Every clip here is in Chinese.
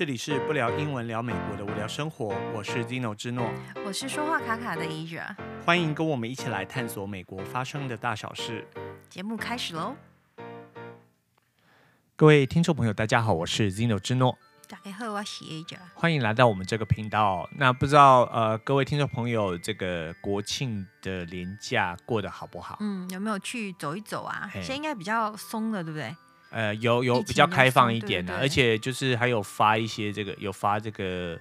这里是不聊英文聊美国的无聊生活，我是 Dino 之诺，我是说话卡卡的 Asia，欢迎跟我们一起来探索美国发生的大小事。节目开始喽！各位听众朋友，大家好，我是 Zino 之诺。大家好，我是 Asia。欢迎来到我们这个频道。那不知道呃，各位听众朋友，这个国庆的连假过得好不好？嗯，有没有去走一走啊？现在应该比较松了，对不对？呃，有有比较开放一点的，而且就是还有发一些这个有发这个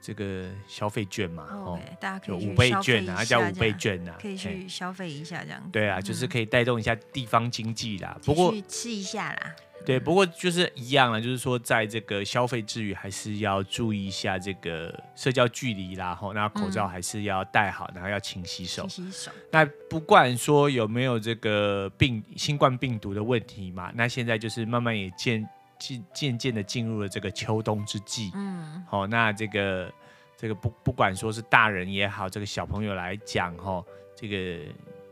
这个消费券嘛，哦，大家可以五倍券啊，叫五倍券啊，可以去消费一下这样。对啊，就是可以带动一下地方经济啦。不过去吃一下啦。对，不过就是一样了，就是说在这个消费之余，还是要注意一下这个社交距离啦，吼，那口罩还是要戴好，然后要勤洗手。勤洗手。那不管说有没有这个病新冠病毒的问题嘛，那现在就是慢慢也渐渐渐渐的进入了这个秋冬之际。嗯。好，那这个这个不不管说是大人也好，这个小朋友来讲，吼，这个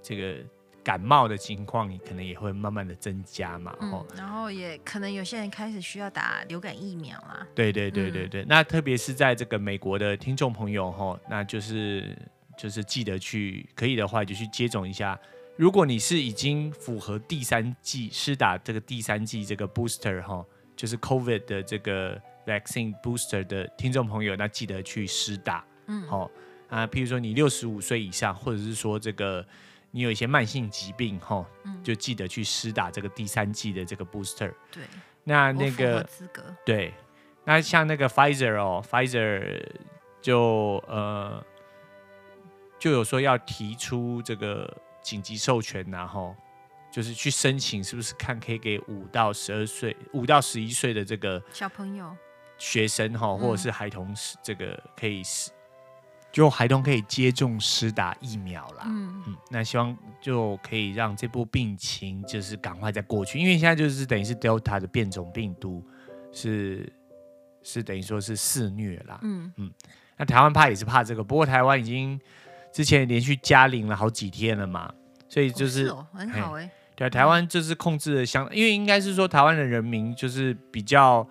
这个。感冒的情况，你可能也会慢慢的增加嘛，嗯，然后也可能有些人开始需要打流感疫苗啦。对对对对对，嗯、那特别是在这个美国的听众朋友哈，那就是就是记得去，可以的话就去接种一下。如果你是已经符合第三剂施打这个第三剂这个 booster 哈，就是 COVID 的这个 vaccine booster 的听众朋友，那记得去施打。嗯，好啊，譬如说你六十五岁以上，或者是说这个。你有一些慢性疾病哈，就记得去施打这个第三季的这个 booster。对，那那个资格。对，那像那个 Pfizer 哦，Pfizer 就呃就有说要提出这个紧急授权，然后就是去申请，是不是看可以给五到十二岁、五到十一岁的这个小朋友、学生哈，或者是孩童，这个可以就孩童可以接种施打疫苗啦，嗯。嗯，那希望就可以让这波病情就是赶快再过去，因为现在就是等于是 Delta 的变种病毒是是等于说是肆虐啦，嗯。嗯，那台湾怕也是怕这个，不过台湾已经之前连续加零了好几天了嘛，所以就是，哦是哦、很好哎、欸，对，台湾就是控制的相，因为应该是说台湾的人民就是比较。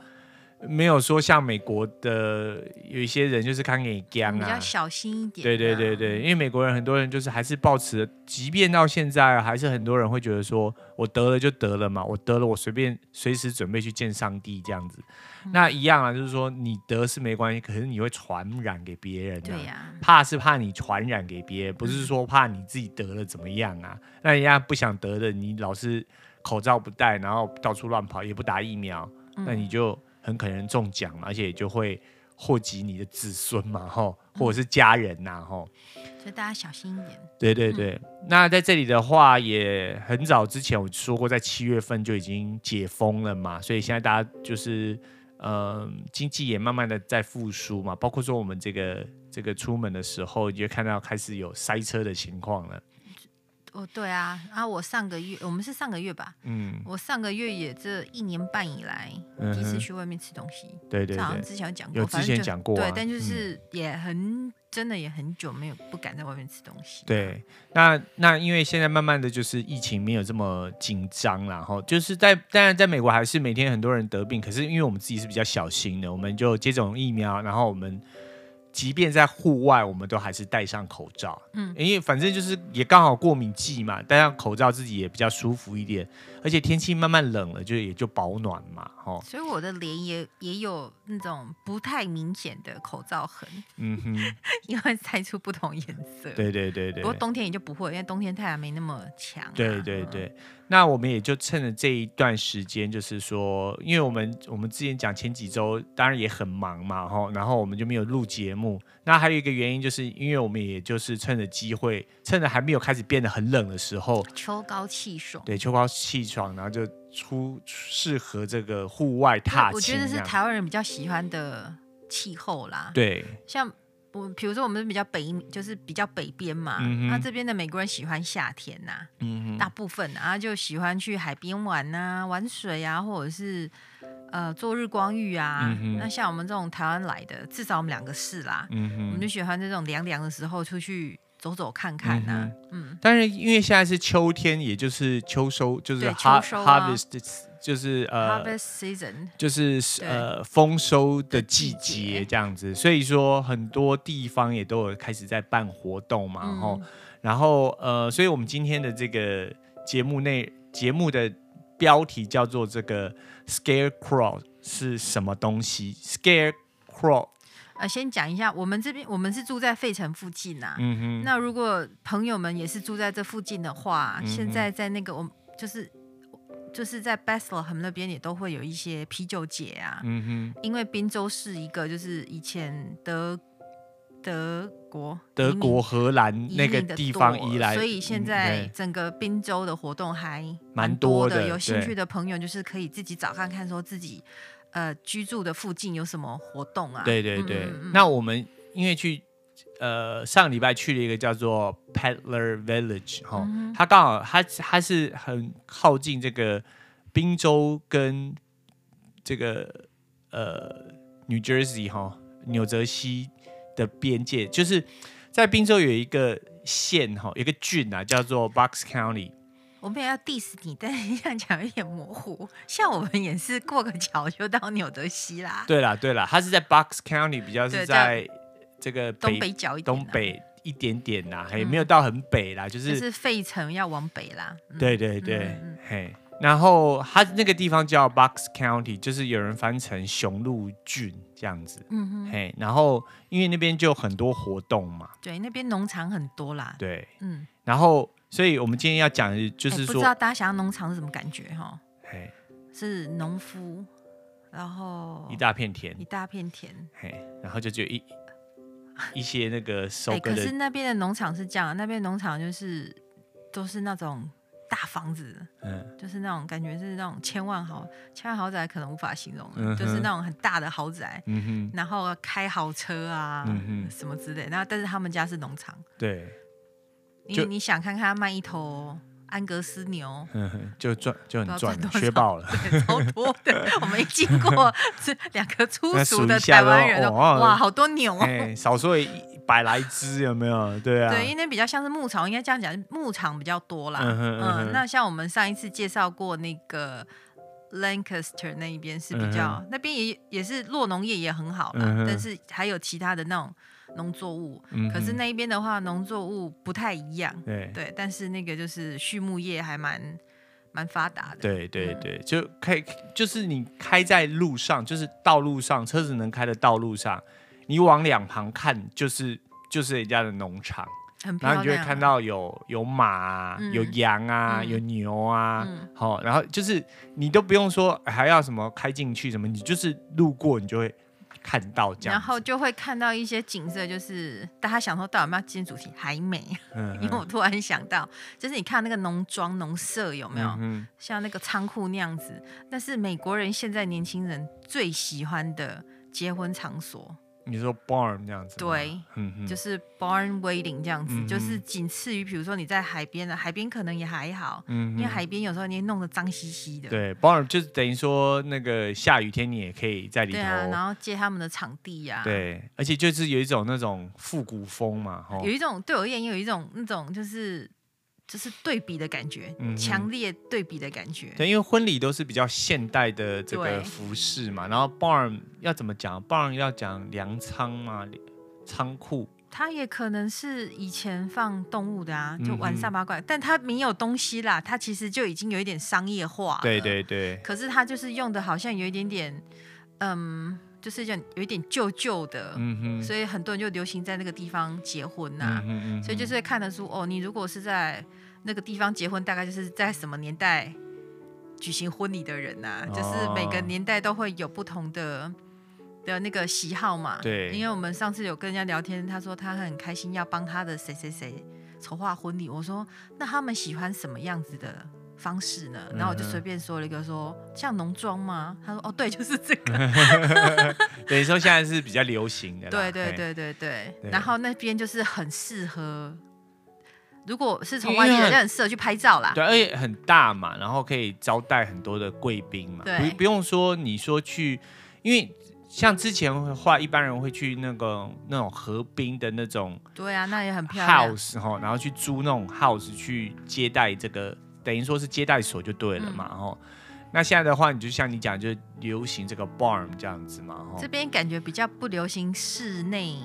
没有说像美国的有一些人就是看给你讲啊，比较小心一点。对对对对，因为美国人很多人就是还是抱持，即便到现在还是很多人会觉得说，我得了就得了嘛，我得了我随便随时准备去见上帝这样子。嗯、那一样啊，就是说你得是没关系，可是你会传染给别人、啊。对呀、啊，怕是怕你传染给别人，不是说怕你自己得了怎么样啊？那人家不想得的，你老是口罩不戴，然后到处乱跑，也不打疫苗，嗯、那你就。很可能中奖，而且就会祸及你的子孙嘛，吼，或者是家人呐，吼。所以大家小心一点。对对对，嗯、那在这里的话，也很早之前我说过，在七月份就已经解封了嘛，所以现在大家就是，嗯、呃，经济也慢慢的在复苏嘛，包括说我们这个这个出门的时候，你就看到开始有塞车的情况了。哦，对啊，然后我上个月，我们是上个月吧，嗯，我上个月也这一年半以来第一次去外面吃东西，对对，好像之前有讲过，有之前讲过，对，但就是也很真的也很久没有不敢在外面吃东西。对，那那因为现在慢慢的就是疫情没有这么紧张，然后就是在当然在美国还是每天很多人得病，可是因为我们自己是比较小心的，我们就接种疫苗，然后我们。即便在户外，我们都还是戴上口罩。嗯，因为反正就是也刚好过敏季嘛，戴上口罩自己也比较舒服一点。而且天气慢慢冷了，就也就保暖嘛，吼。所以我的脸也也有那种不太明显的口罩痕。嗯哼，因为晒出不同颜色。对对对对。不过冬天也就不会，因为冬天太阳没那么强啊。对对对。嗯那我们也就趁着这一段时间，就是说，因为我们我们之前讲前几周当然也很忙嘛，吼，然后我们就没有录节目。那还有一个原因，就是因为我们也就是趁着机会，趁着还没有开始变得很冷的时候，秋高气爽，对，秋高气爽，然后就出适合这个户外踏青。我觉得是台湾人比较喜欢的气候啦。对，像。我比如说，我们比较北，就是比较北边嘛。那、嗯哼啊、这边的美国人喜欢夏天呐、啊，嗯、大部分啊就喜欢去海边玩呐、啊，玩水啊，或者是呃做日光浴啊。嗯、那像我们这种台湾来的，至少我们两个是啦。嗯、我们就喜欢这种凉凉的时候出去走走看看呐、啊。嗯，但是因为现在是秋天，也就是秋收，就是哈 harvest，就是呃，harvest season，就是呃丰收的季节。这样子，所以说很多地方也都有开始在办活动嘛，然后、嗯，然后呃，所以我们今天的这个节目内节目的标题叫做这个 Scarecrow 是什么东西？Scarecrow。呃，先讲一下，我们这边我们是住在费城附近呐、啊。嗯哼。那如果朋友们也是住在这附近的话，嗯、现在在那个我就是就是在 Bethlehem 那边也都会有一些啤酒节啊。嗯哼。因为宾州是一个就是以前德德国德国荷兰那个地方移来，所以现在整个宾州的活动还蛮多的。有兴趣的朋友就是可以自己找看看，说自己。呃，居住的附近有什么活动啊？对对对，嗯嗯、那我们因为去呃上礼拜去了一个叫做 Peddler Village 哈、嗯，它刚好它它是很靠近这个宾州跟这个呃 New Jersey 哈纽泽西的边界，就是在宾州有一个县哈，有一个郡啊，叫做 Bucks County。我们也要 diss 你，但是这样讲有点模糊。像我们也是过个桥就到纽德西啦。对啦，对啦，它是在 Bucks County，比较是在这个东北角一点，东北一点点啦，还、嗯、没有到很北啦，就是就是费城要往北啦。嗯、对对对、嗯，嘿，然后它那个地方叫 Bucks County，就是有人翻成雄鹿郡这样子。嗯哼，嘿，然后因为那边就很多活动嘛。对，那边农场很多啦。对，嗯，然后。所以，我们今天要讲的就是说，不知道大家想要农场是什么感觉哈？嘿，是农夫，然后一大片田，一大片田，嘿，然后就就一一些那个收割的。可是那边的农场是这样，那边农场就是都是那种大房子，嗯，就是那种感觉是那种千万豪千万豪宅，可能无法形容，嗯，就是那种很大的豪宅，嗯哼，然后开豪车啊，嗯哼，什么之类，然后但是他们家是农场，对。你你想看看他卖一头安格斯牛，嗯 就赚就很赚，学爆了，对，超多的。我们一经过这两个粗俗的台湾人，哦，哇，好多牛哦，欸，少说一百来只，有没有？对啊，对，因为比较像是牧场，应该这样讲，牧场比较多啦。嗯，嗯，那像我们上一次介绍过那个 Lancaster 那一边是比较，嗯，那边也也是落农业也很好啦，嗯，但是还有其他的那种。农作物，嗯，可是那一边的话，农作物不太一样，对。对，但是那个就是畜牧业还蛮蛮发达的，对对对，就开就是你开在路上，就是道路上，车子能开的道路上，你往两旁看，就是就是人家的农场，然后你就会看到有有马啊，嗯，有羊啊，嗯，有牛啊，好，嗯，然后就是你都不用说还要什么开进去什么，你就是路过你就会。看到这样，然后就会看到一些景色，就是大家想说到底有没有今天主题还没，嗯，因为我突然想到，就是你看那个农庄农舍有没有，嗯，像那个仓库那样子，那是美国人现在年轻人最喜欢的结婚场所。你说 barn 这样子，对，嗯，就是 barn wedding 这样子，嗯、就是仅次于，比如说你在海边的海边可能也还好，嗯，因为海边有时候你弄得脏兮兮的。对，barn 就是等于说那个下雨天你也可以在里头，对啊，然后借他们的场地呀、啊。对，而且就是有一种那种复古风嘛，有一种对我而言有一种那种就是。就是对比的感觉，强、嗯、烈对比的感觉。对，因为婚礼都是比较现代的这个服饰嘛，然后 barn 要怎么讲？barn 要讲粮仓嘛，仓库。它也可能是以前放动物的啊，就玩三八怪、嗯，但它没有东西啦，它其实就已经有一点商业化了。对对对。可是它就是用的好像有一点点，嗯，就是这样有一点旧旧的，嗯哼，所以很多人就流行在那个地方结婚呐、啊嗯嗯，所以就是看得出哦，你如果是在。那个地方结婚大概就是在什么年代举行婚礼的人呐、啊？就是每个年代都会有不同的的那个喜好嘛。对，因为我们上次有跟人家聊天，他说他很开心要帮他的谁谁谁筹划婚礼。我说那他们喜欢什么样子的方式呢？然后我就随便说了一个说像农庄吗？他说哦对，就是这个。等于说现在是比较流行的。对对对对对。然后那边就是很适合。如果是从外地人，就很适合去拍照啦。对，而且很大嘛，然后可以招待很多的贵宾嘛。对，不不用说，你说去，因为像之前的话，一般人会去那个那种河滨的那种，对啊，那也很漂亮。house 哈，然后去租那种 house 去接待这个，等于说是接待所就对了嘛，然后、嗯。那现在的话，你就像你讲，就流行这个 barn 这样子嘛，这边感觉比较不流行室内。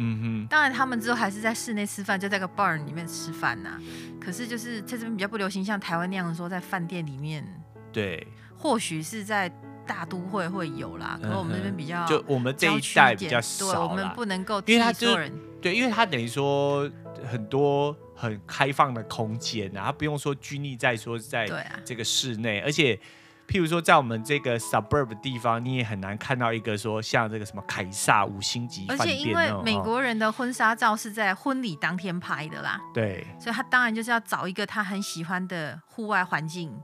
嗯哼。当然，他们之后还是在室内吃饭，就在个 barn 里面吃饭呐、啊。可是就是在这边比较不流行，像台湾那样说在饭店里面。对。或许是在大都会会有啦，可是我们这边比较就我们这一代比较少，对，我们不能够，因为他就对，因为他等于说很多很开放的空间啊，他不用说拘泥在说在这个室内，而且。譬如说，在我们这个 suburb 的地方，你也很难看到一个说像这个什么凯撒五星级饭店。而且因为美国人的婚纱照是在婚礼当天拍的啦，对，所以他当然就是要找一个他很喜欢的户外环境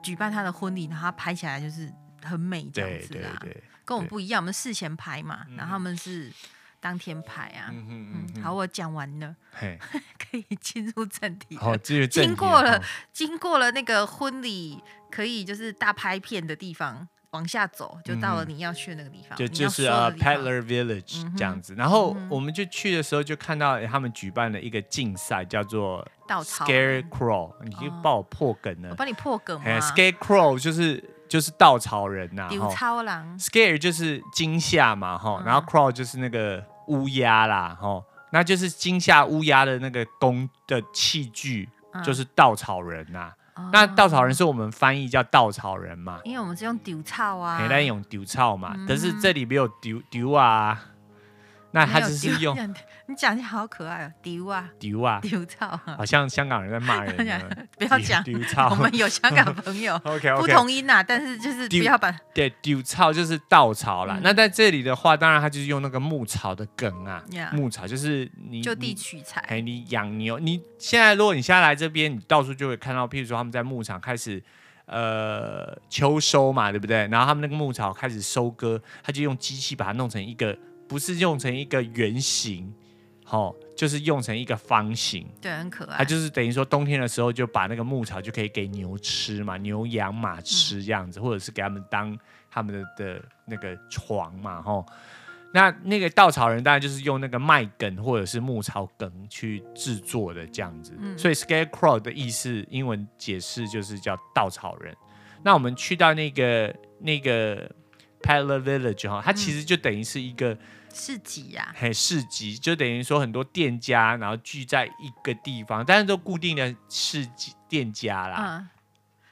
举办他的婚礼，然后他拍起来就是很美这样子啦。对对对，跟我们不一样，我们事前拍嘛，然后他们是。当天拍啊，嗯嗯嗯，好，我讲完了，嘿，可以进入正题。好，进入正题。经过了，经过了那个婚礼可以就是大拍片的地方，往下走就到了你要去的那个地方，就就是啊，Peddler Village 这样子。然后我们就去的时候就看到他们举办了一个竞赛，叫做 Scarecrow。你就帮我破梗了，我帮你破梗。Scarecrow 就是就是稻草人呐，丢超狼。Scare 就是惊吓嘛，哈，然后 Crow 就是那个。乌鸦啦，吼，那就是惊吓乌鸦的那个工的器具，嗯、就是稻草人呐。哦、那稻草人是我们翻译叫稻草人嘛，因为我们是用丢草啊，没在用丢草嘛，嗯、但是这里没有丢丢啊。那他只是用，你讲的好可爱哦，丢啊，丢啊，丢草，好像香港人在骂人。不要讲丢草，我们有香港朋友，OK 不同音呐，但是就是不要把对丢草就是稻草啦。那在这里的话，当然他就是用那个牧草的梗啊，牧草就是你就地取材。哎，你养牛，你现在如果你现在来这边，你到处就会看到，譬如说他们在牧场开始呃秋收嘛，对不对？然后他们那个牧草开始收割，他就用机器把它弄成一个。不是用成一个圆形，好，就是用成一个方形，对，很可爱。它就是等于说冬天的时候就把那个牧草就可以给牛吃嘛，牛羊马吃这样子，嗯、或者是给他们当他们的的那个床嘛，吼。那那个稻草人当然就是用那个麦梗或者是牧草梗去制作的这样子，嗯、所以 scarecrow 的意思英文解释就是叫稻草人。那我们去到那个那个 Peddler Village 哈，它其实就等于是一个。市集呀、啊，嘿，市集就等于说很多店家，然后聚在一个地方，但是都固定的市集店家啦。嗯，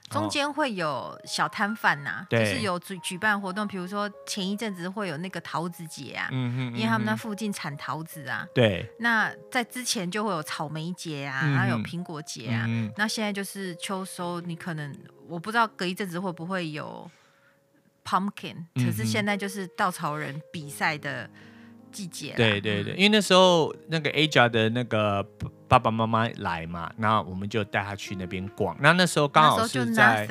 中间会有小摊贩呐，就是有举举办活动，比如说前一阵子会有那个桃子节啊，嗯哼，因为他们那附近产桃子啊。对。那在之前就会有草莓节啊，然后有苹果节啊。嗯、那现在就是秋收，你可能我不知道隔一阵子会不会有 pumpkin，、可是现在就是稻草人比赛的。季节对对对，因为那时候那个 Aja 的那个爸爸妈妈来嘛，然后我们就带他去那边逛。那那时候刚好是在，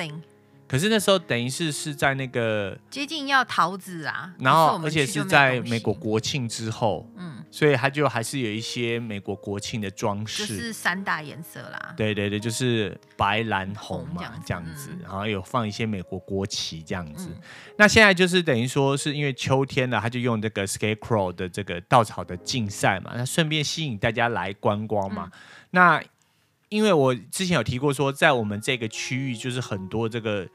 可是那时候等于是是在那个接近要桃子啊，然后而且是在美国国庆之后，嗯。所以它就还是有一些美国国庆的装饰，就是三大颜色啦。对对对，就是白蓝红嘛，这样子，然后有放一些美国国旗这样子。那现在就是等于说是因为秋天了，他就用这个 Scarecrow 的这个稻草的竞赛嘛，那顺便吸引大家来观光嘛。那因为我之前有提过说，在我们这个区域，就是很多这个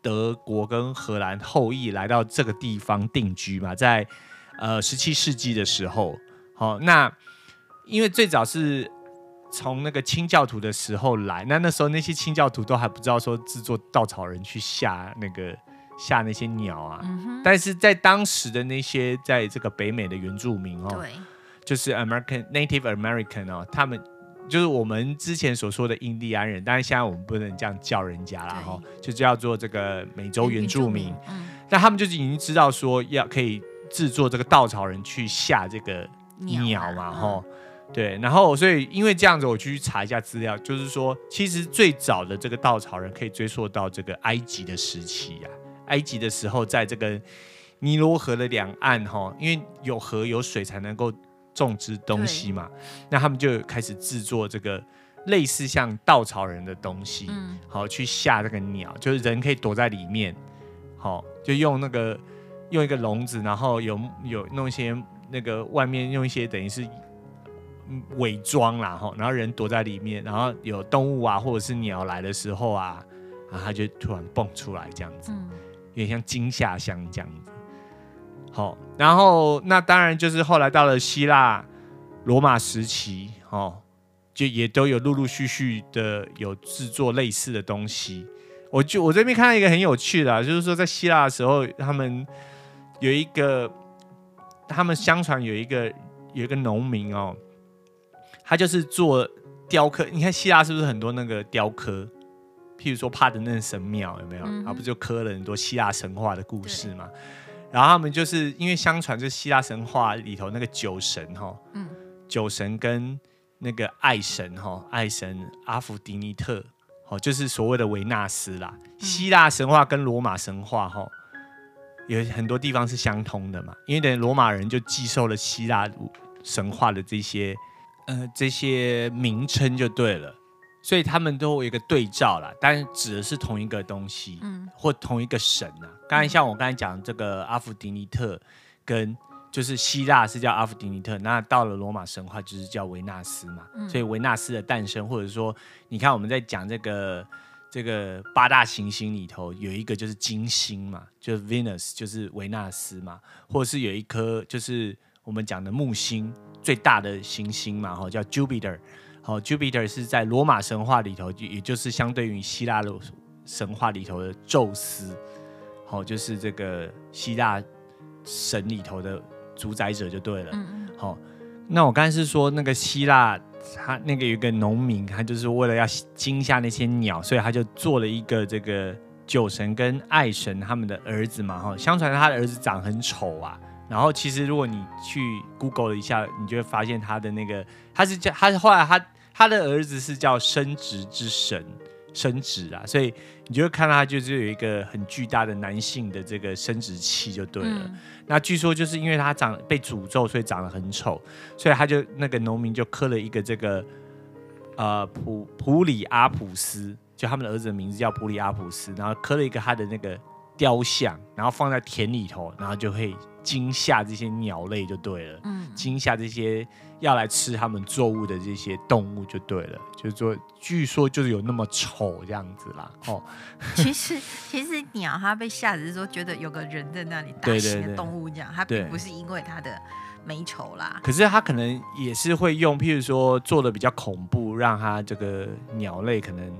德国跟荷兰后裔来到这个地方定居嘛，在呃十七世纪的时候。好，那因为最早是从那个清教徒的时候来，那那时候那些清教徒都还不知道说制作稻草人去吓那个吓那些鸟啊。嗯、但是在当时的那些在这个北美的原住民哦，对就是 American Native American 哦，他们就是我们之前所说的印第安人，但是现在我们不能这样叫人家了哈，就叫做这个美洲原住民。嗯，那他们就是已经知道说要可以制作这个稻草人去吓这个。鸟嘛，哈，对，然后所以因为这样子，我去查一下资料，就是说，其实最早的这个稻草人可以追溯到这个埃及的时期呀。埃及的时候，在这个尼罗河的两岸，哈，因为有河有水才能够种植东西嘛，那他们就开始制作这个类似像稻草人的东西，嗯好、嗯、去吓这个鸟，就是人可以躲在里面，好就用那个。用一个笼子，然后有有弄一些那个外面用一些等于是伪装啦，哈，然后人躲在里面，然后有动物啊或者是鸟来的时候啊，然后它就突然蹦出来这样子，嗯、有点像惊吓箱这样子。好，然后那当然就是后来到了希腊、罗马时期，哦，就也都有陆陆续续的有制作类似的东西。我就我这边看到一个很有趣的，就是说在希腊的时候，他们有一个，他们相传有一个有一个农民哦，他就是做雕刻。你看希腊是不是很多那个雕刻？譬如说帕德嫩神庙有没有？嗯、啊，不就刻了很多希腊神话的故事吗？然后他们就是因为相传，就是希腊神话里头那个酒神哈，嗯，酒神跟那个爱神哈，爱神阿芙迪尼特，哦，就是所谓的维纳斯啦。希腊神话跟罗马神话哈，有很多地方是相通的嘛，因为等于罗马人就继受了希腊神话的这些呃这些名称就对了。所以他们都有一个对照啦，但是指的是同一个东西，嗯，或同一个神啊。刚才像我刚才讲这个阿芙迪尼特，跟就是希腊是叫阿芙迪尼特，那到了罗马神话就是叫维纳斯嘛。嗯、所以维纳斯的诞生，或者说你看我们在讲这个这个八大行星里头有一个就是金星嘛，就是 Venus，就是维纳斯嘛，或者是有一颗就是我们讲的木星最大的行星嘛，哈，叫 Jupiter。好，Jupiter 是在罗马神话里头，也就是相对于希腊的神话里头的宙斯，好，就是这个希腊神里头的主宰者就对了。好，那我刚才是说那个希腊，他那个有一个农民，他就是为了要惊吓那些鸟，所以他就做了一个这个酒神跟爱神他们的儿子嘛。哈，相传他的儿子长很丑啊。然后其实如果你去 Google 了一下，你就会发现他的那个他是叫他是后来他他的儿子是叫生殖之神生殖啊，所以你就会看到他就是有一个很巨大的男性的这个生殖器就对了。嗯、那据说就是因为他长被诅咒，所以长得很丑，所以他就那个农民就刻了一个这个呃普普里阿普斯，就他们的儿子的名字叫普里阿普斯，然后刻了一个他的那个雕像，然后放在田里头，然后就会。惊吓这些鸟类就对了，嗯，惊吓这些要来吃他们作物的这些动物就对了，就是说，据说就是有那么丑这样子啦，哦。其实其实鸟它被吓只是说觉得有个人在那里，大型的动物这样，它并不是因为它的美丑啦。可是它可能也是会用，譬如说做的比较恐怖，让它这个鸟类可能。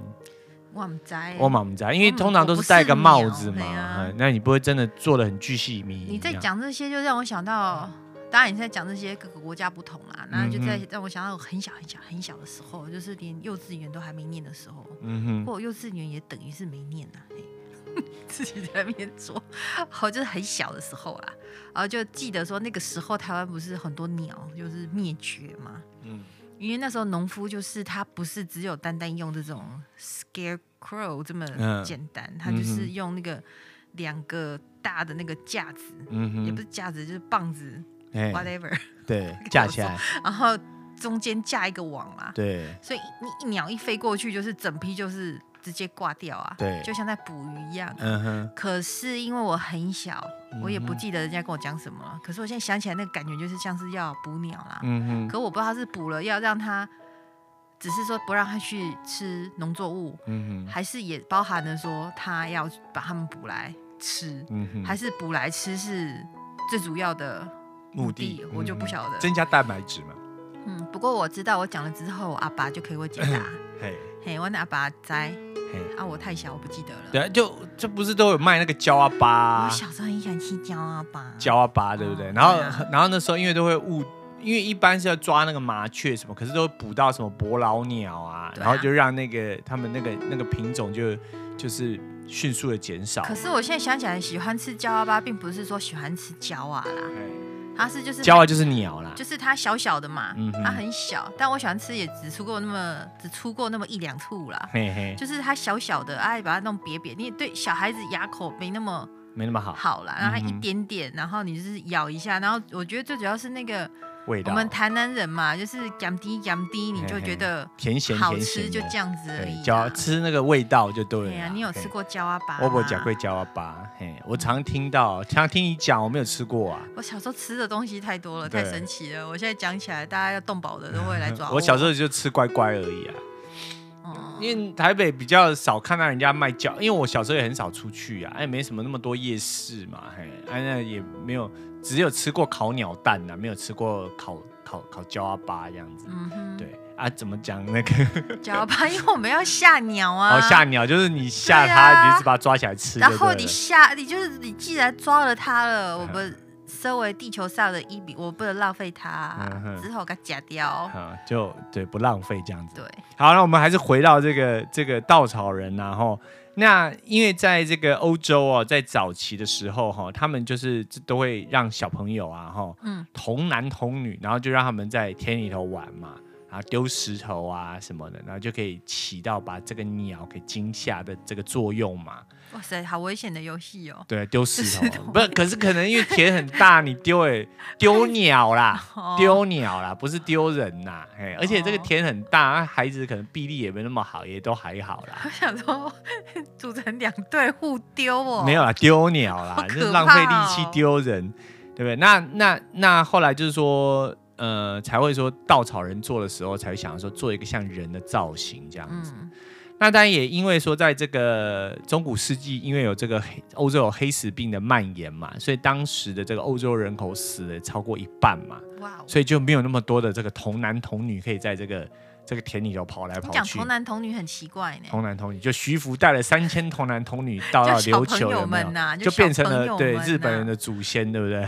我唔知，我嘛唔知，因为通常都是戴个帽子嘛，啊、那你不会真的做的很巨细靡遗。你在讲这些，就让我想到，当然你在讲这些各个国家不同啦，那就在让我想到很小很小很小的时候，就是连幼稚园都还没念的时候，嗯哼，或幼稚园也等于是没念呐、啊，自己在那边做，好，就是很小的时候啦，然后就记得说那个时候台湾不是很多鸟就是灭绝嘛，嗯。因为那时候农夫就是他不是只有单单用这种 scarecrow 这么简单，嗯、他就是用那个两个大的那个架子，也不是架子，就是棒子、欸、，whatever，对，架起来，然后中间架一个网嘛，对，所以你一鸟一飞过去，就是整批就是。直接挂掉啊！对，就像在捕鱼一样。嗯哼。可是因为我很小，我也不记得人家跟我讲什么了。嗯、可是我现在想起来，那个感觉就是像是要捕鸟啦。嗯哼。可我不知道他是捕了要让他，只是说不让他去吃农作物。嗯哼。还是也包含了说他要把他们捕来吃。嗯哼。还是捕来吃是最主要的目的？目的我就不晓得。增加蛋白质嘛。嗯。不过我知道，我讲了之后，阿爸就可以给我解答。嘿。嘿，我那阿爸在。啊，我太小，我不记得了。对啊，就这不是都有卖那个焦阿巴？我小时候很喜欢吃焦阿巴。焦阿巴，对不对？然后，然后那时候因为都会误，因为一般是要抓那个麻雀什么，可是都会捕到什么伯劳鸟啊，然后就让那个他们那个那个品种就就是迅速的减少。可是我现在想起来，喜欢吃焦阿巴，并不是说喜欢吃焦啊啦。它是就是焦啊，就是鸟啦，就是它小小的嘛，嗯、哼它很小，但我喜欢吃也只出过那么只出过那么一两处啦，嘿嘿。就是它小小的，哎，把它弄瘪瘪，你对小孩子牙口没那么没那么好，好啦，然后它一点点，嗯、然后你就是咬一下，然后我觉得最主要是那个味道。我们台南人嘛，就是咸滴咸滴，你就觉得甜咸好吃，就这样子而已。椒吃那个味道就对了。对呀，你有吃过椒阿爸？我不讲过椒阿爸，嘿，我常听到，常听你讲，我没有吃过啊。我小时候吃的东西太多了，太神奇了。我现在讲起来，大家要动保的都会来抓我。我小时候就吃乖乖而已啊。因为台北比较少看到人家卖椒，因为我小时候也很少出去啊，哎，没什么那么多夜市嘛，嘿，哎，那也没有，只有吃过烤鸟蛋呐，没有吃过烤烤烤焦阿巴这样子。对啊，怎么讲那个焦阿巴？因为我们要吓鸟啊。哦，吓鸟就是你吓它，啊、你就是把它抓起来吃。然后你吓，你就是你既然抓了它了，我们。身为地球上的一笔，我不能浪费它，啊，嗯、之后给它夹掉。嗯，就对，不浪费这样子。对，好，那我们还是回到这个这个稻草人，然后那因为在这个欧洲哦，在早期的时候哈，他们就是都会让小朋友啊哈，嗯，童男童女，然后就让他们在田里头玩嘛。然后丢石头啊什么的，然后就可以起到把这个鸟给惊吓的这个作用嘛。哇塞，好危险的游戏哦！对，丢石头，石 头不是，可是可能因为田很大，你丢诶 丢鸟啦，丢鸟啦，不是丢人呐。哎，而且这个田很大，孩子可能臂力也没那么好，也都还好啦。我想说，组成两队互丢哦。没有啦，丢鸟啦，哦、就是浪费力气丢人，对不对？那那那后来就是说。呃，才会说稻草人做的时候，才会想说做一个像人的造型这样子。嗯、那当然也因为说，在这个中古世纪，因为有这个黑欧洲有黑死病的蔓延嘛，所以当时的这个欧洲人口死了超过一半嘛。哇、哦！所以就没有那么多的这个童男童女可以在这个这个田里头跑来跑去。讲童男童女很奇怪呢。童男童女就徐福带了三千童男童女到 了琉球有没有，啊，就变成了对日本人的祖先，对不对？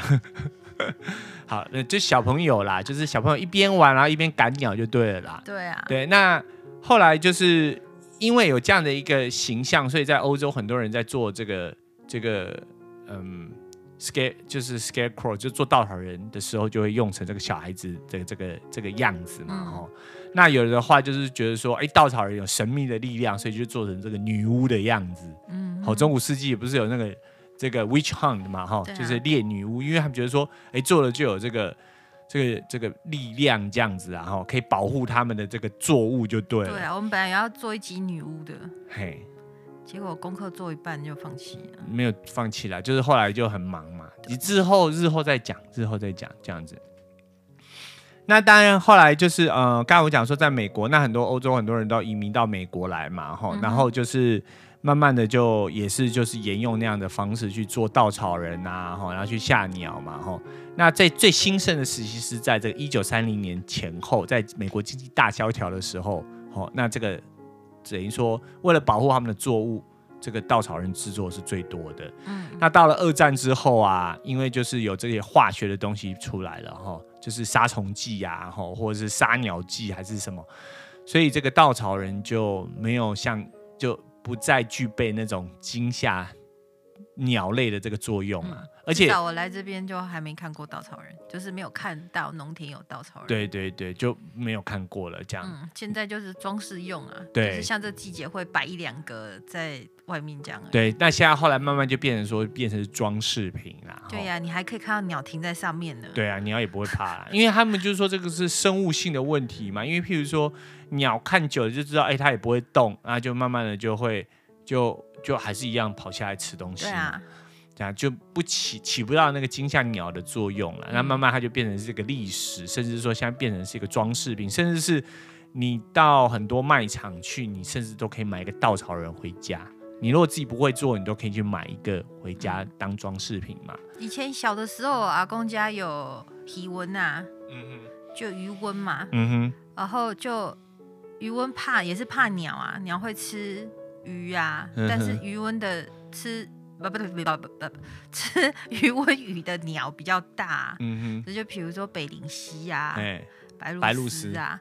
好，那就小朋友啦，就是小朋友一边玩然后一边赶鸟就对了啦。对啊，对。那后来就是因为有这样的一个形象，所以在欧洲很多人在做这个这个嗯，scare 就是 scarecrow，就做稻草人的时候，就会用成这个小孩子的这个这个样子嘛。哦、嗯，那有的话就是觉得说，哎，稻草人有神秘的力量，所以就做成这个女巫的样子。嗯，好，中古世纪也不是有那个。这个 witch hunt 嘛，哈，啊、就是猎女巫，因为他们觉得说，哎，做了就有这个这个这个力量这样子，然后可以保护他们的这个作物就对了。对啊，我们本来也要做一集女巫的，嘿，结果功课做一半就放弃了。没有放弃了，就是后来就很忙嘛，你之后日后再讲，日后再讲这样子。那当然后来就是呃，刚才我讲说，在美国，那很多欧洲很多人都移民到美国来嘛，哈，然后就是。慢慢的就也是就是沿用那样的方式去做稻草人啊，然后去吓鸟嘛，哈。那在最兴盛的时期是在这个一九三零年前后，在美国经济大萧条的时候，哦，那这个等于说为了保护他们的作物，这个稻草人制作是最多的。嗯。那到了二战之后啊，因为就是有这些化学的东西出来了，哈，就是杀虫剂呀，哈，或者是杀鸟剂还是什么，所以这个稻草人就没有像就。不再具备那种惊吓鸟类的这个作用啊，嗯、而且我来这边就还没看过稻草人，就是没有看到农田有稻草人。对对对，就没有看过了这样。嗯，现在就是装饰用啊，对，就是像这季节会摆一两个在外面这样。对，那现在后来慢慢就变成说变成装饰品啦。对呀、啊，你还可以看到鸟停在上面呢。对啊，鸟也不会怕啦，因为他们就是说这个是生物性的问题嘛，因为譬如说。鸟看久了就知道，哎、欸，它也不会动，然后就慢慢的就会，就就还是一样跑下来吃东西，对啊，这样就不起起不到那个惊吓鸟的作用了。那、嗯、慢慢它就变成是一个历史，甚至说现在变成是一个装饰品，甚至是你到很多卖场去，你甚至都可以买一个稻草人回家。你如果自己不会做，你都可以去买一个回家当装饰品嘛。以前小的时候，阿公家有鱼塭啊，嗯哼，就鱼温嘛，嗯哼，然后就。鱼温怕也是怕鸟啊，鸟会吃鱼啊，嗯、但是鱼温的吃不不不不不不吃鱼温鱼的鸟比较大，嗯哼，这就比如说北灵溪啊，欸、白鹭鸶啊，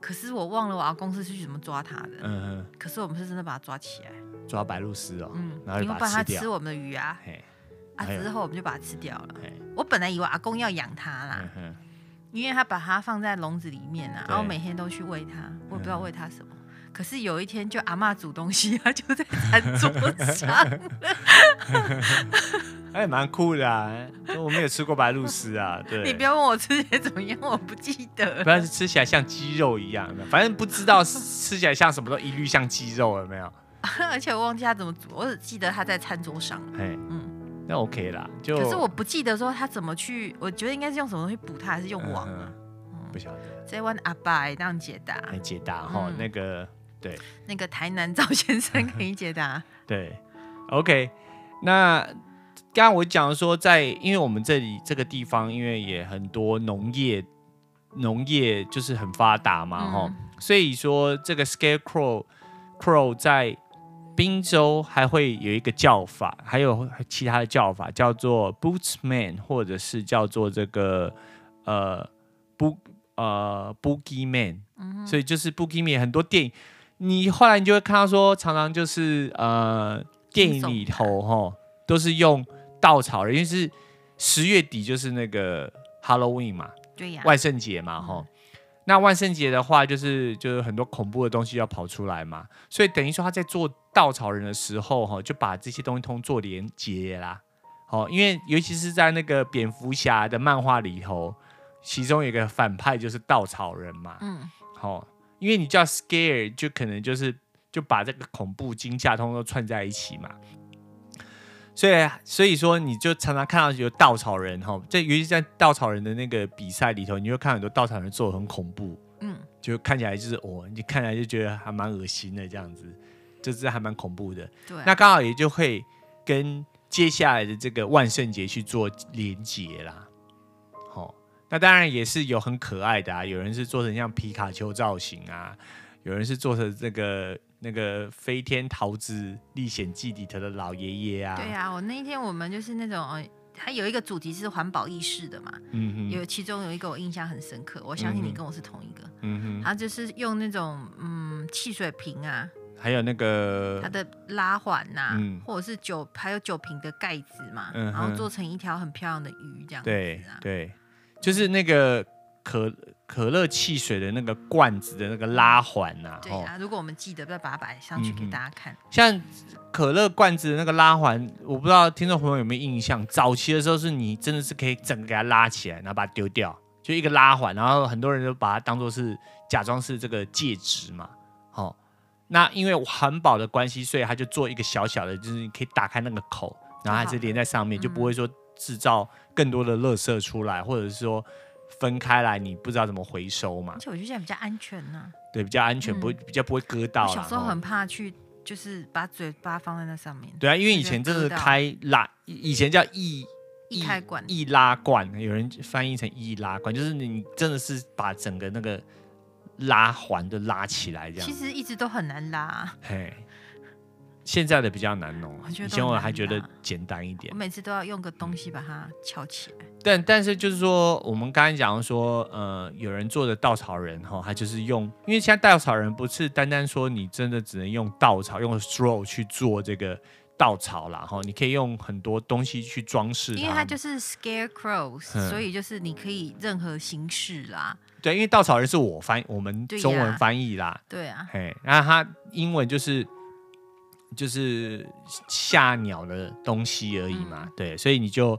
可是我忘了我阿公是去怎么抓它的，嗯嗯，可是我们是真的把它抓起来，抓白鹭鸶哦，嗯，然后因为怕它吃我们的鱼啊，嘿。啊之后我们就把它吃掉了，我本来以为阿公要养它啦。嗯因为他把它放在笼子里面啊，然后每天都去喂它，我也不知道喂它什么。嗯、可是有一天，就阿妈煮东西，他就在餐桌上。还 蛮酷的啊。我没有吃过白鹭鸶啊，对。你不要问我吃起来怎么样，我不记得。不要吃起来像鸡肉一样的，反正不知道吃起来像什么，都一律像鸡肉，有没有？而且我忘记他怎么煮，我只记得他在餐桌上。哎，嗯，那 OK 啦。就可是我不记得说他怎么去，我觉得应该是用什么东西补他，还是用网啊？嗯、不晓得。再问阿爸这样解答。来解答哈，嗯、那个对，那个台南赵先生可以解答。对，OK。那刚刚我讲说在，在因为我们这里这个地方，因为也很多农业，农业就是很发达嘛，哈、嗯，所以说这个 scarecrow crow 在宾州还会有一个叫法，还有其他的叫法，叫做 Bootsman，或者是叫做这个呃 Bo 呃 Boogie Man，嗯，所以就是 Boogie Man 很多电影，你后来你就会看到说，常常就是呃电影里头哈都是用稻草人，因为是十月底就是那个 Halloween 嘛，对呀，万圣节嘛哈。嗯那万圣节的话，就是就是很多恐怖的东西要跑出来嘛，所以等于说他在做稻草人的时候，哈，就把这些东西通做连接啦，好，因为尤其是在那个蝙蝠侠的漫画里头，其中有一个反派就是稻草人嘛，嗯，好，因为你叫 scare，就可能就是就把这个恐怖惊吓通都串在一起嘛。所以，所以说，你就常常看到有稻草人哈，在尤其在稻草人的那个比赛里头，你会看很多稻草人做的很恐怖，嗯，就看起来就是哦，你看起来就觉得还蛮恶心的这样子，就是还蛮恐怖的。对，那刚好也就会跟接下来的这个万圣节去做连结啦。好，那当然也是有很可爱的啊，有人是做成像皮卡丘造型啊，有人是做成这个。那个《飞天桃子历险记》里头的老爷爷啊，对啊，我那一天我们就是那种，呃，他有一个主题是环保意识的嘛，嗯哼，有其中有一个我印象很深刻，我相信你跟我是同一个，嗯哼，他就是用那种嗯汽水瓶啊，还有那个它的拉环呐，嗯，或者是酒还有酒瓶的盖子嘛，嗯，然后做成一条很漂亮的鱼这样子啊，对对，就是那个可。可乐汽水的那个罐子的那个拉环呐，对啊，如果我们记得，不要把它摆上去给大家看。像可乐罐子的那个拉环，我不知道听众朋友有没有印象。早期的时候，是你真的是可以整个给它拉起来，然后把它丢掉，就一个拉环，然后很多人都把它当做是假装是这个戒指嘛。好，那因为环保的关系，所以他就做一个小小的，就是你可以打开那个口，然后还是连在上面，就不会说制造更多的垃圾出来，或者是说。分开来，你不知道怎么回收嘛？而且我觉得这样比较安全呢、啊。对，比较安全，不会、嗯、比较不会割到。小时候很怕去，就是把嘴巴放在那上面。对啊，因为以前真的是开拉，以前叫易易开罐、易拉罐，有人翻译成易拉罐，就是你真的是把整个那个拉环都拉起来这样。其实一直都很难拉。嘿。现在的比较难弄，以前我还觉得简单一点。我每次都要用个东西把它翘起来。但但是就是说，我们刚才讲说，呃，有人做的稻草人哈，他就是用，因为现在稻草人不是单单说你真的只能用稻草，用 straw 去做这个稻草啦哈，你可以用很多东西去装饰。因为它就是 scarecrows，、嗯、所以就是你可以任何形式啦。对，因为稻草人是我翻我们中文翻译啦。对啊。嘿，然后它英文就是。就是吓鸟的东西而已嘛，嗯、对，所以你就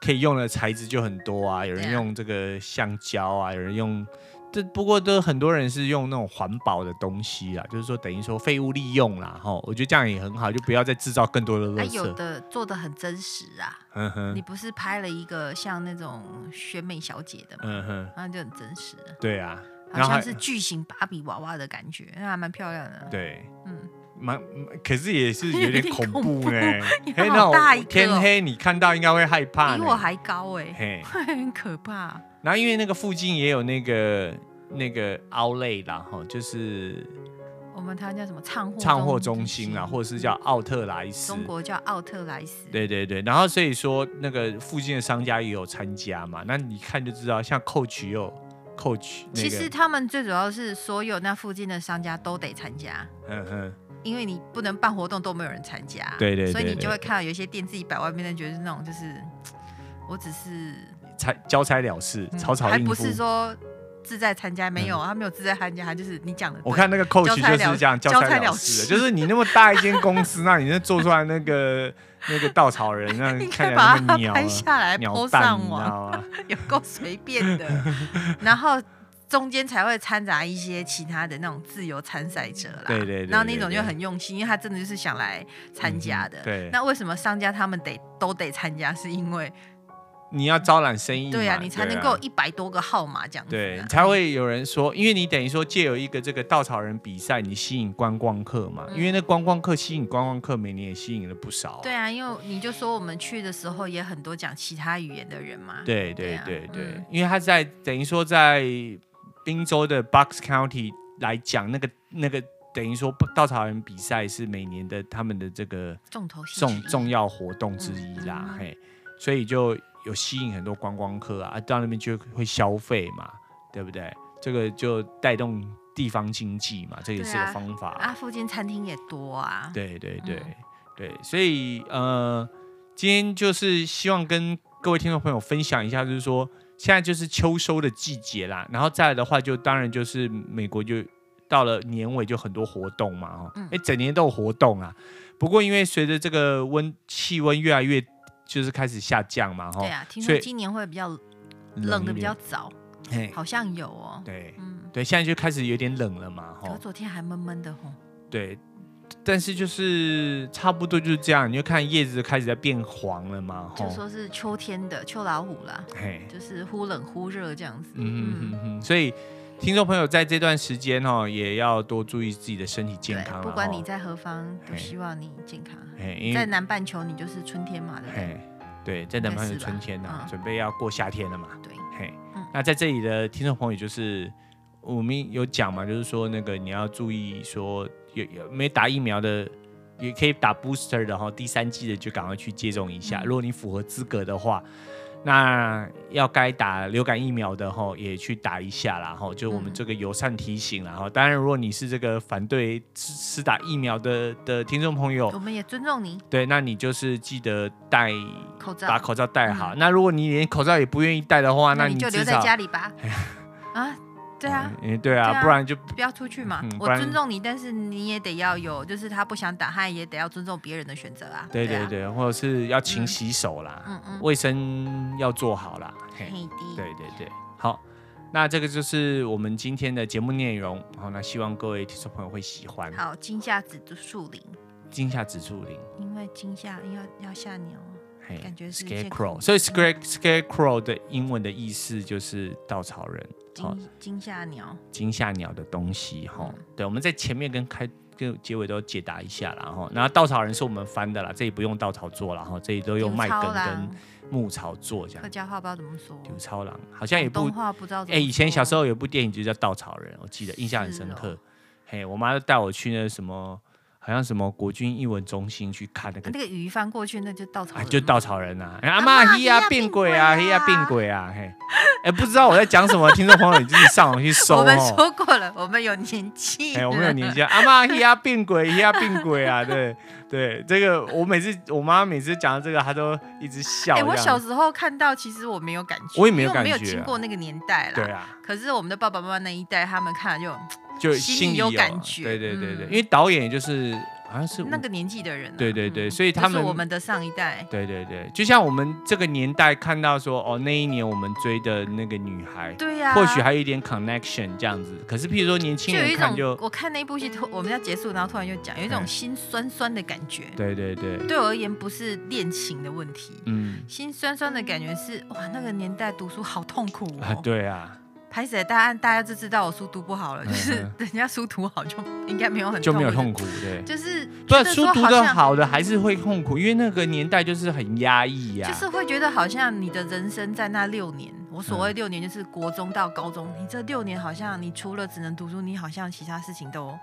可以用的材质就很多啊，有人用这个橡胶啊，有人用这，不过都很多人是用那种环保的东西啊，就是说等于说废物利用啦，哈，我觉得这样也很好，就不要再制造更多的垃圾。有的做的很真实啊，嗯哼，你不是拍了一个像那种选美小姐的嘛，嗯哼，那就很真实。对啊，好像是巨型芭比娃娃的感觉，那还蛮漂亮的。对，嗯。蛮，可是也是有点恐怖呢。嘿，那种天黑你看到应该会害怕，比我还高哎，嘿，很可怕。然后因为那个附近也有那个那个 Outlet 啦，哈，就是我们台湾叫什么唱货唱货中心啊，或者是叫奥特莱斯，中国叫奥特莱斯。对对对，然后所以说那个附近的商家也有参加嘛，那你看就知道，像 Coach 也有 Coach，其实他们最主要是所有那附近的商家都得参加。嗯哼。因为你不能办活动都没有人参加，对对，对，对，所以你就会看到有一些店自己摆外面，的，觉得是那种就是，我只是差交差了事，草草应付，还不是说自在参加，没有，他没有自在参加，他就是你讲的。我看那个 coach 就是这样交差了事的，就是你那么大一间公司，那你那做出来那个那个稻草人，那看起来那么鸟，拍下来，po 上网，有够随便的，然后。中间才会掺杂一些其他的那种自由参赛者啦，对对对，然后那种就很用心，因为他真的就是想来参加的。对，那为什么商家他们得都得参加？是因为你要招揽生意，对啊，你才能够一百多个号码这样子，对，才会有人说，因为你等于说借由一个这个稻草人比赛，你吸引观光客嘛，因为那观光客吸引观光客，每年也吸引了不少。对啊，因为你就说我们去的时候也很多讲其他语言的人嘛。对对对对，因为他在等于说在。宾州的 Bucks County 来讲，那个那个等于说稻草人比赛是每年的他们的这个重头重重要活动之一啦，嗯、嘿，所以就有吸引很多观光客啊，到那边就会消费嘛，对不对？这个就带动地方经济嘛，这也是个方法啊。啊，附近餐厅也多啊。对对对、嗯、对，所以呃，今天就是希望跟各位听众朋友分享一下，就是说。现在就是秋收的季节啦，然后再来的话，就当然就是美国就到了年尾就很多活动嘛，哈、嗯，哎，整年都有活动啊。不过因为随着这个温气温越来越就是开始下降嘛，哈，对啊，听说今年会比较冷的比较早，好像有哦，对，嗯，对，现在就开始有点冷了嘛，哈，昨天还闷闷的，吼，对。但是就是差不多就是这样，你就看叶子开始在变黄了嘛，就说是秋天的秋老虎啦，就是忽冷忽热这样子。嗯嗯嗯，所以听众朋友在这段时间哦，也要多注意自己的身体健康。不管你在何方，都希望你健康。在南半球你就是春天嘛，对不对？对，在南半球春天呢，准备要过夏天了嘛。对，嘿，那在这里的听众朋友就是我们有讲嘛，就是说那个你要注意说。有有没打疫苗的，也可以打 booster 的哈，第三季的就赶快去接种一下。嗯、如果你符合资格的话，那要该打流感疫苗的哈，也去打一下啦哈。就我们这个友善提醒啦哈。当然，如果你是这个反对施打疫苗的的听众朋友，我们也尊重你。对，那你就是记得戴口罩，把口罩戴好。嗯、那如果你连口罩也不愿意戴的话，那你，那你就留在家里吧。啊。对啊，嗯，对啊，不然就不要出去嘛。我尊重你，但是你也得要有，就是他不想打，他也得要尊重别人的选择啊。对对对，或者是要勤洗手啦，嗯嗯，卫生要做好啦。嘿，对对对，好，那这个就是我们今天的节目内容。好，那希望各位听众朋友会喜欢。好，惊吓指数零，惊吓指数林，因为惊吓要要吓你哦。感觉是 scarecrow，所以 scare scarecrow 的英文的意思就是稻草人，惊惊吓鸟，惊吓鸟的东西哈。嗯、对，我们在前面跟开跟结尾都解答一下然后，然后稻草人是我们翻的啦，这里不用稻草做了哈，这里都用麦根跟牧草做这样。客家话不知道怎么说，刘超郎好像有部话不知道，哎，以前小时候有部电影就叫稻草人，我记得印象很深刻。哦、嘿，我妈就带我去那什么。好像什么国军译文中心去看那个，那个鱼翻过去那就稻草人，就稻草人呐。阿妈嘿呀变鬼啊，嘿呀变鬼啊，嘿。哎，不知道我在讲什么，听众朋友你自己上网去搜。我们说过了，我们有年纪。哎，我们有年纪。阿妈嘿呀变鬼，嘿呀变鬼啊，对对，这个我每次我妈每次讲到这个，她都一直笑。哎，我小时候看到，其实我没有感觉，我也没有感觉，没有经过那个年代啦。对啊。可是我们的爸爸妈妈那一代，他们看了就就心里有感觉。对对对对，因为导演就是。好像是那个年纪的人，对对对，所以他们是我们的上一代，对对对，就像我们这个年代看到说，哦，那一年我们追的那个女孩，对呀，或许还有一点 connection 这样子。可是，譬如说年轻人看就，我看那部戏，突我们要结束，然后突然就讲，有一种心酸酸的感觉。对对对，对我而言不是恋情的问题，嗯，心酸酸的感觉是哇，那个年代读书好痛苦哦。对啊。拍谢，大家大家就知道我书读不好了，就是人家书读好就 应该没有很就没有痛苦，对，就是不是书读的好的还是会痛苦，因为那个年代就是很压抑呀，就是会觉得好像你的人生在那六年，我所谓六年就是国中到高中，你这六年好像你除了只能读书，你好像其他事情都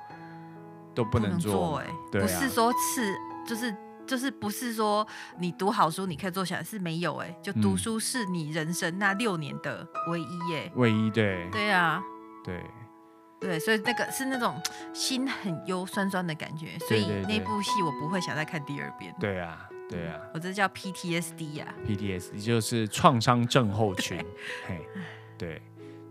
都不能做，哎，不是说是就是。就是不是说你读好书你可以做起来，是没有哎，就读书是你人生那六年的唯一哎，唯一对，对啊，对。对，所以那个是那种心很忧酸酸的感觉，所以那部戏我不会想再看第二遍。对啊，对啊，我这叫 PTSD 呀，PTSD 就是创伤症候群，嘿，对。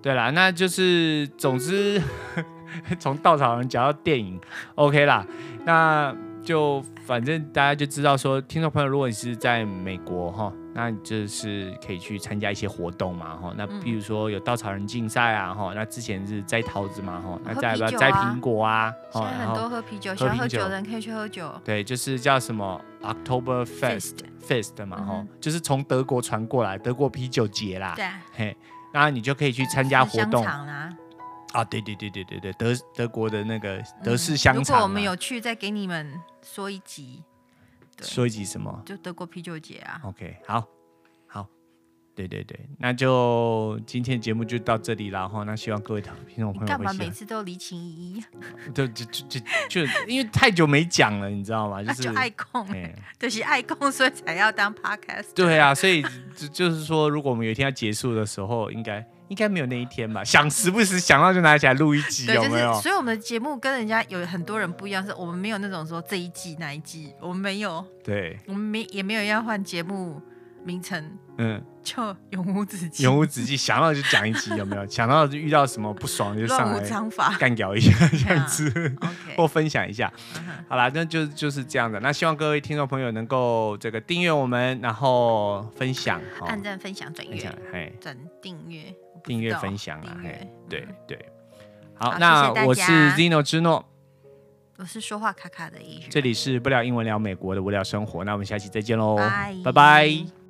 对啦，那就是总之 从稻草人讲到电影，OK 啦，那就反正大家就知道说，听众朋友，如果你是在美国哈，那就是可以去参加一些活动嘛哈。那比如说有稻草人竞赛啊哈，那之前是摘桃子嘛哈，那再不要摘苹果啊？现在很多喝啤酒，喜欢喝酒的人可以去喝酒。对，就是叫什么 October Fest Fest 嘛哈，就是从德国传过来，德国啤酒节啦。对，嘿。那你就可以去参加活动啊！啊，对对对对对对，德德国的那个德式香肠。如果我们有去，再给你们说一集。说一集什么？就德国啤酒节啊。OK，好，好，对对对，那就今天节目就到这里了哈。那希望各位听众朋友干嘛每次都离情依依？就就就就就因为太久没讲了，你知道吗？就是就爱控，就是爱控，所以才要当 podcast。对啊，所以就就是说，如果我们有一天要结束的时候，应该。应该没有那一天吧？想时不时想到就拿起来录一集，有没有？所以我们的节目跟人家有很多人不一样，是我们没有那种说这一季那一季，我们没有。对，我们没也没有要换节目名称。嗯，就永无止境。永无止境，想到就讲一集，有没有？想到就遇到什么不爽就上来干掉一下这样子，或分享一下。好啦，那就就是这样的。那希望各位听众朋友能够这个订阅我们，然后分享、按赞、分享、转阅、转订阅。订阅分享啊，嘿，对对，好，那我是 Zino 之诺，我是说话卡卡的医生，这里是不聊英文聊美国的无聊生活，那我们下期再见喽，拜拜。